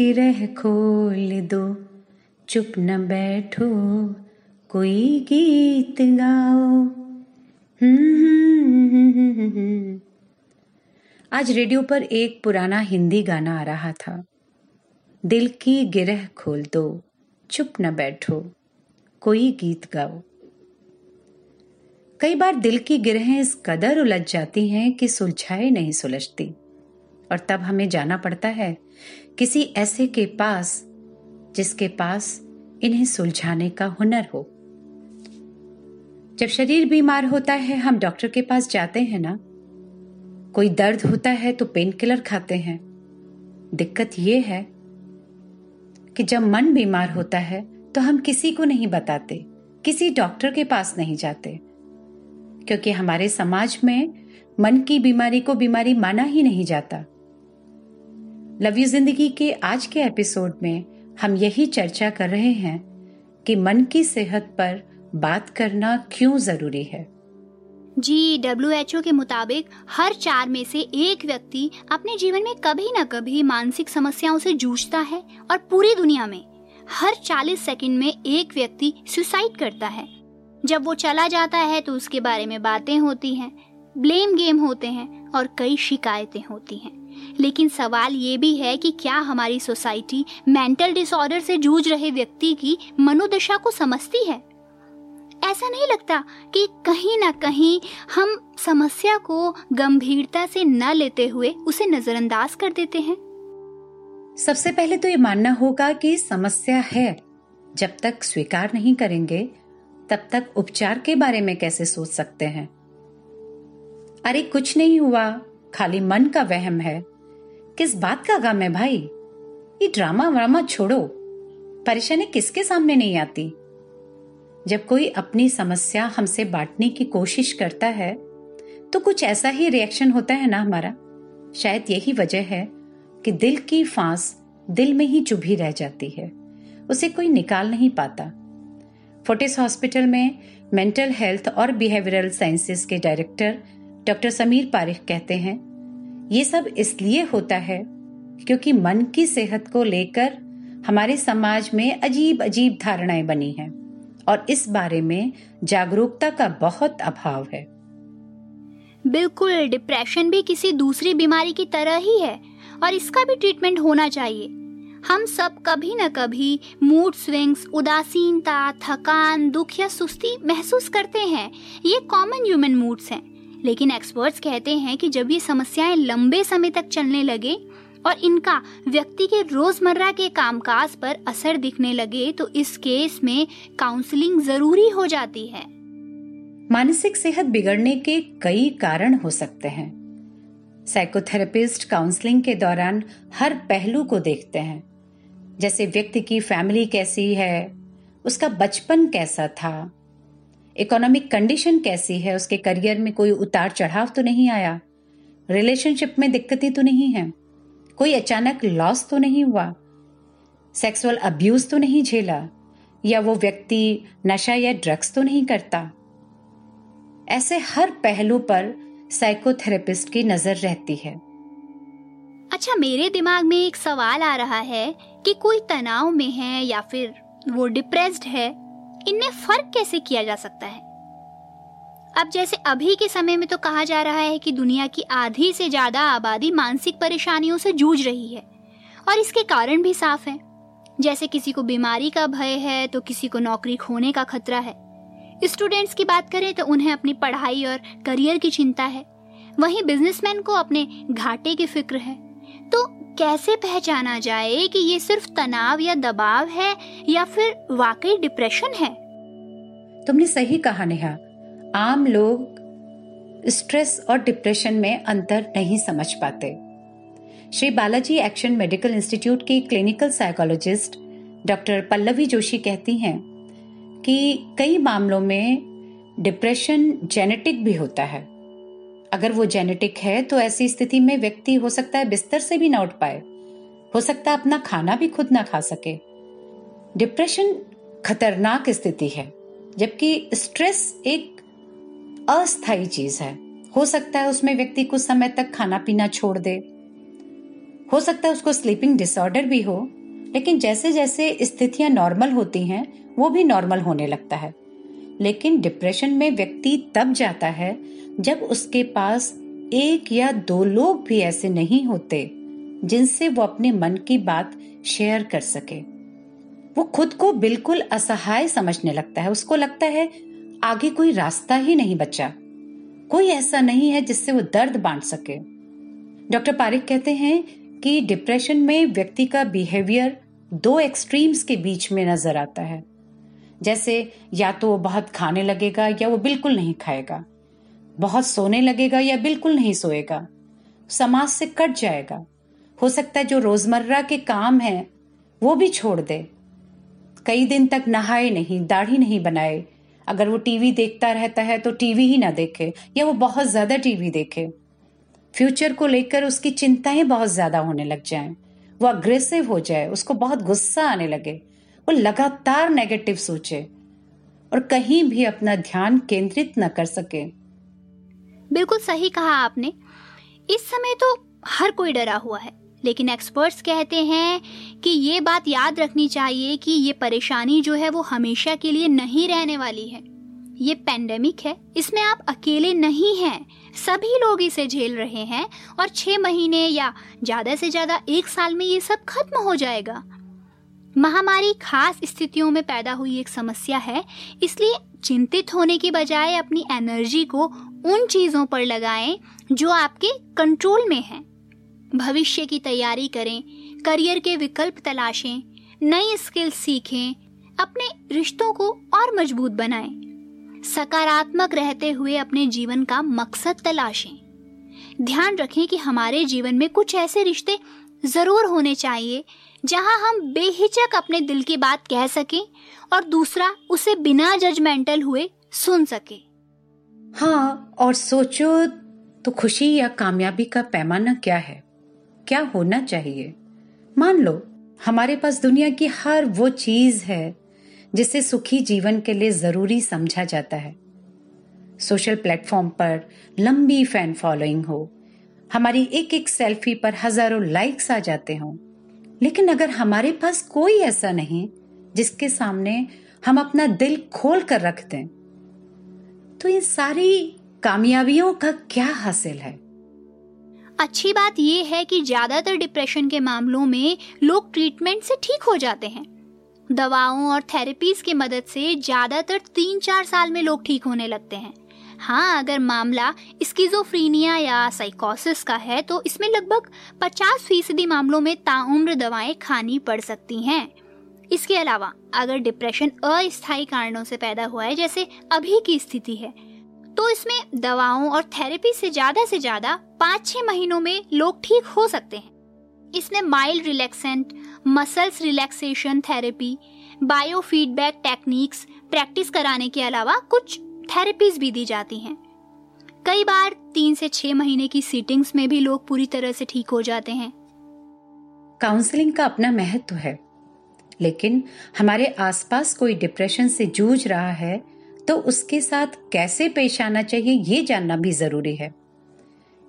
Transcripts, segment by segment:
की गिरह खोल दो। चुप न बैठो, कोई गीत गाओ। आज रेडियो पर एक पुराना हिंदी गाना आ रहा था। दिल की गिरह खोल दो, चुप न बैठो, कोई गीत गाओ। कई बार दिल की गिरहें इस कदर उलझ जाती हैं कि सुलझाए नहीं सुलझती, और तब हमें जाना पड़ता है किसी ऐसे के पास जिसके पास इन्हें सुलझाने का हुनर हो। जब शरीर बीमार होता है, हम डॉक्टर के पास जाते हैं ना। कोई दर्द होता है तो पेन किलर खाते हैं। दिक्कत यह है कि जब मन बीमार होता है तो हम किसी को नहीं बताते, किसी डॉक्टर के पास नहीं जाते। क्योंकि हमारे समाज में मन की बीमारी को बीमारी माना ही नहीं जाता। लव यू ज़िंदगी के आज के एपिसोड में हम यही चर्चा कर रहे हैं कि मन की सेहत पर बात करना क्यों ज़रूरी है। जी डब्ल्यू के मुताबिक हर चार में से एक व्यक्ति अपने जीवन में कभी न कभी मानसिक समस्याओं से जूझता है और पूरी दुनिया में हर 40 सेकंड में एक व्यक्ति सुसाइड करता है। जब वो चला जाता है तो उसके बारे में बातें होती हैं, ब्लेम गेम होते हैं और कई शिकायतें होती हैं। लेकिन सवाल ये भी है कि क्या हमारी सोसाइटी मेंटल डिसऑर्डर से जूझ रहे व्यक्ति की मनोदशा को समझती है? ऐसा नहीं लगता कि कहीं ना कहीं हम समस्या को गंभीरता से न लेते हुए उसे नजरअंदाज कर देते हैं। सबसे पहले तो ये मानना होगा कि समस्या है। जब तक स्वीकार नहीं करेंगे, तब तक उपचार के बारे में कैसे सोच सकते हैं? अरे कुछ नहीं हुआ। खाली मन का वहम है। किस बात का गम है भाई? ये ड्रामा व्रामा छोड़ो। परेशानी किसके सामने नहीं आती? जब कोई अपनी समस्या हमसे बांटने की कोशिश करता है तो कुछ ऐसा ही रिएक्शन होता है ना हमारा। शायद यही वजह है कि दिल की फांस दिल में ही चुभी रह जाती है। उसे कोई निकाल नहीं पाता। फोर्टिस हॉस्पिटल में मेंटल हेल्थ और बिहेवियरल साइंसेस के डायरेक्टर डॉक्टर समीर पारिख कहते हैं ये सब इसलिए होता है क्योंकि मन की सेहत को लेकर हमारे समाज में अजीब अजीब धारणाएँ बनी हैं और इस बारे में जागरूकता का बहुत अभाव है। बिल्कुल डिप्रेशन भी किसी दूसरी बीमारी की तरह ही है और इसका भी ट्रीटमेंट होना चाहिए। हम सब कभी न कभी मूड स्विंग्स उदासीनता, थकान, दुख या सुस्ती महसूस करते हैं। ये कॉमन ह्यूमन मूड्स हैं। लेकिन एक्सपर्ट्स कहते हैं कि जब ये समस्याएँ लंबे समय तक चलने लगे और इनका व्यक्ति के रोज़मर्रा के कामकाज पर असर दिखने लगे तो इस केस में काउंसलिंग ज़रूरी हो जाती है। मानसिक सेहत बिगड़ने के कई कारण हो सकते हैं। साइकोथेरेपिस्ट काउंसलिंग के दौरान हर पहलू को देखते हैं। जैसे व्यक्ति की फैमिली कैसी है, उसका बचपन कैसा था इकोनॉमिक कंडीशन कैसी है? उसके करियर में कोई उतार चढ़ाव तो नहीं आया? रिलेशनशिप में दिक्कतें तो नहीं है? कोई अचानक लॉस तो नहीं हुआ? सेक्सुअल अब्यूज तो नहीं झेला? या वो व्यक्ति नशा या ड्रग्स तो नहीं करता? ऐसे हर पहलू पर साइकोथेरेपिस्ट की नज़र रहती है। अच्छा मेरे दिमाग में एक सवाल आ रहा है कि कोई तनाव में है या फिर वो डिप्रेस्ड है? इनमें फ़र्क कैसे किया जा सकता है? अब जैसे अभी के समय में तो कहा जा रहा है कि दुनिया की आधी से ज़्यादा आबादी मानसिक परेशानियों से जूझ रही है, और इसके कारण भी साफ़ है। जैसे किसी को बीमारी का भय है तो किसी को नौकरी खोने का खतरा है। स्टूडेंट्स की बात करें तो उन्हें अपनी पढ़ाई और करियर की चिंता है। वहीं बिजनेसमैन को अपने घाटे की फ़िक्र है। तो कैसे पहचाना जाए कि ये सिर्फ़ तनाव या दबाव है या फिर वाकई डिप्रेशन है? तुमने सही कहा, नेहा। आम लोग स्ट्रेस और डिप्रेशन में अंतर नहीं समझ पाते। Shri Balaji action medical institute की clinical psychologist doctor Pallavi Joshi कहती हैं कि कई मामलों में डिप्रेशन जेनेटिक भी होता है। अगर वो जेनेटिक है तो ऐसी स्थिति में व्यक्ति हो सकता है बिस्तर से भी ना उठ पाए। हो सकता है अपना खाना भी खुद ना खा सके। डिप्रेशन खतरनाक स्थिति है, जबकि स्ट्रेस एक अस्थायी चीज़ है। हो सकता है उसमें व्यक्ति कुछ समय तक खाना पीना छोड़ दे। हो सकता है उसको स्लीपिंग डिसऑर्डर भी हो, लेकिन जैसे जैसे स्थितियाँ नॉर्मल होती हैं, वो भी नॉर्मल होने लगता है। लेकिन डिप्रेशन में व्यक्ति तब जाता है जब उसके पास एक या दो लोग भी ऐसे नहीं होते, जिनसे वो अपने मन की बात शेयर कर सके। वो खुद को बिल्कुल असहाय समझने लगता है। उसको लगता है, आगे कोई रास्ता ही नहीं बचा। कोई ऐसा नहीं है जिससे वो दर्द बांट सके। डॉक्टर पारिक कहते हैं कि डिप्रेशन में व्यक्ति का बिहेवियर दो एक्सट्रीम्स के बीच में नज़र आता है। जैसे या तो वो बहुत खाने लगेगा या वो बिल्कुल नहीं खाएगा। बहुत सोने लगेगा या बिल्कुल नहीं सोएगा। समाज से कट जाएगा। हो सकता है जो रोज़मर्रा के काम है, वो भी छोड़ दे। कई दिन तक नहाए नहीं, दाढ़ी नहीं बनाए। अगर वो टीवी देखता रहता है तो टीवी ही ना देखे, या वो बहुत ज़्यादा टीवी देखे। फ्यूचर को लेकर उसकी चिंताएँ बहुत ज़्यादा होने लग जाएँ। वो अग्रेसिव हो जाए, उसको बहुत गुस्सा आने लगे। वो लगातार नेगेटिव सोचे और कहीं भी अपना ध्यान केंद्रित न कर सके। बिल्कुल सही कहा आपने। इस समय तो हर कोई डरा हुआ है, लेकिन एक्सपर्ट्स कहते हैं कि ये बात याद रखनी चाहिए कि ये परेशानी जो है वो हमेशा के लिए नहीं रहने वाली है। ये पेंडेमिक है, इसमें आप अकेले नहीं हैं, सभी लोग इसे झेल रहे हैं और छह महीने या ज़्यादा से ज़्यादा एक साल में ये सब खत्म हो जाएगा। महामारी खास स्थितियों में पैदा हुई एक समस्या है, इसलिए चिंतित होने की बजाय अपनी एनर्जी को उन चीज़ों पर लगाएँ जो आपके कंट्रोल में हैं। भविष्य की तैयारी करें करियर के विकल्प तलाशें, नई स्किल सीखें, अपने रिश्तों को और मज़बूत बनाएँ। सकारात्मक रहते हुए अपने जीवन का मकसद तलाशें। ध्यान रखें कि हमारे जीवन में कुछ ऐसे रिश्ते ज़रूर होने चाहिए, जहाँ हम बेहिचक अपने दिल की बात कह सकें और दूसरा उसे बिना जजमेंटल हुए सुन सके। हाँ और सोचो तो खुशी या कामयाबी का पैमाना क्या है? क्या होना चाहिए? मान लो, हमारे पास दुनिया की हर वो चीज़ है जिसे सुखी जीवन के लिए ज़रूरी समझा जाता है। सोशल प्लेटफॉर्म पर लंबी फ़ैन फॉलोइंग हो, हमारी एक एक सेल्फी पर हज़ारों लाइक्स आ जाते हों। लेकिन अगर हमारे पास कोई ऐसा नहीं जिसके सामने हम अपना दिल खोल कर रख दें तो इन सारी कामयाबियों का क्या हासिल है? अच्छी बात यह है कि ज़्यादातर डिप्रेशन के मामलों में लोग ट्रीटमेंट से ठीक हो जाते हैं। दवाओं और थेरेपीज की मदद से ज़्यादातर तीन चार साल में लोग ठीक होने लगते हैं। हाँ अगर मामला स्किजोफ्रीनिया या साइकोसिस का है तो इसमें लगभग 50 फ़ीसदी मामलों में ताउम्र दवाएँ खानी पड़ सकती हैं। इसके अलावा, अगर डिप्रेशन अस्थायी कारणों से पैदा हुआ है, जैसे अभी की स्थिति है तो इसमें दवाओं और थेरेपी से ज़्यादा से ज़्यादा पाँच छह महीनों में लोग ठीक हो सकते हैं। इसमें mild relaxant muscles relaxation therapy biofeedback techniques practice कराने के अलावा कुछ थेरेपीज भी दी जाती हैं। कई बार तीन से छह महीने की सीटिंग्स में भी लोग पूरी तरह से ठीक हो जाते हैं। काउंसलिंग का अपना महत्व है। लेकिन हमारे आसपास कोई डिप्रेशन से जूझ रहा है तो उसके साथ कैसे पेश आना चाहिए, ये जानना भी ज़रूरी है।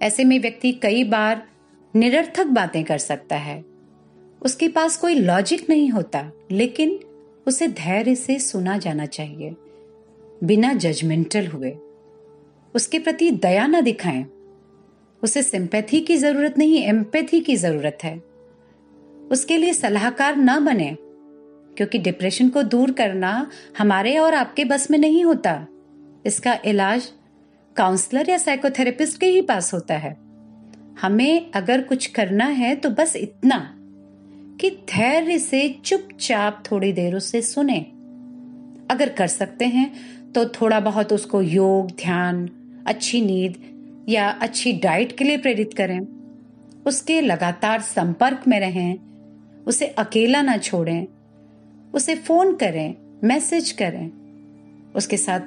ऐसे में व्यक्ति कई बार निरर्थक बातें कर सकता है। उसके पास कोई लॉजिक नहीं होता, लेकिन उसे धैर्य से सुना जाना चाहिए, बिना जजमेंटल हुए। उसके प्रति दया ना दिखाएँ। उसे सिंपैथी की ज़रूरत नहीं एम्पैथी की ज़रूरत है। उसके लिए सलाहकार ना बने क्योंकि डिप्रेशन को दूर करना हमारे और आपके बस में नहीं होता। इसका इलाज काउंसलर या साइकोथेरेपिस्ट के ही पास होता है। हमें अगर कुछ करना है तो बस इतना कि धैर्य से चुपचाप थोड़ी देर उसे सुने। अगर कर सकते हैं तो थोड़ा बहुत उसको योग, ध्यान, अच्छी नींद या अच्छी डाइट के लिए प्रेरित करें। उसके लगातार संपर्क में रहें। उसे अकेला ना छोड़ें। उसे फ़ोन करें मैसेज करें उसके साथ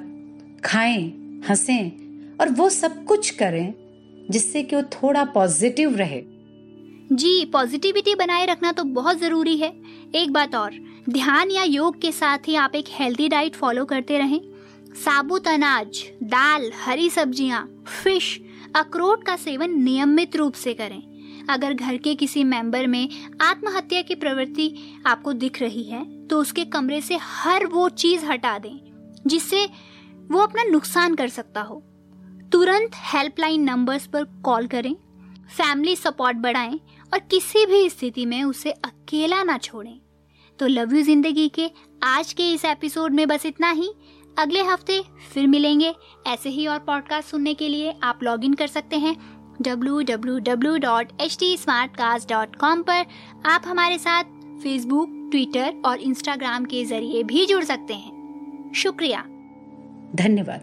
खाएँ हंसें और वो सब कुछ करें जिससे कि वो थोड़ा पॉजिटिव रहे। जी पॉजिटिविटी बनाए रखना तो बहुत ज़रूरी है। एक बात और ध्यान या योग के साथ ही आप एक हेल्दी डाइट फॉलो करते रहें। साबुत अनाज दाल हरी सब्ज़ियाँ, फ़िश अखरोट का सेवन नियमित रूप से करें। अगर घर के किसी मेंबर में आत्महत्या की प्रवृत्ति आपको दिख रही है तो उसके कमरे से हर वो चीज़ हटा दें, जिससे वो अपना नुकसान कर सकता हो। तुरंत हेल्पलाइन नंबर्स पर कॉल करें, फैमिली सपोर्ट बढ़ाएँ और किसी भी स्थिति में उसे अकेला ना छोड़ें। तो लव यू ज़िंदगी के आज के इस एपिसोड में बस इतना ही। अगले हफ़्ते फिर मिलेंगे ऐसे ही और पॉडकास्ट सुनने के लिए। आप लॉग इन कर सकते हैं www.htsmartcast.com पर। आप हमारे साथ फेसबुक ट्विटर और इंस्टाग्राम के ज़रिए भी जुड़ सकते हैं। शुक्रिया। धन्यवाद।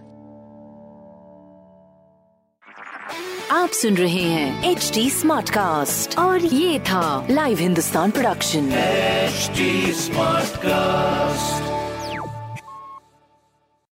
आप सुन रहे हैं एच डी स्मार्ट कास्ट और ये था live Hindustan production smart cast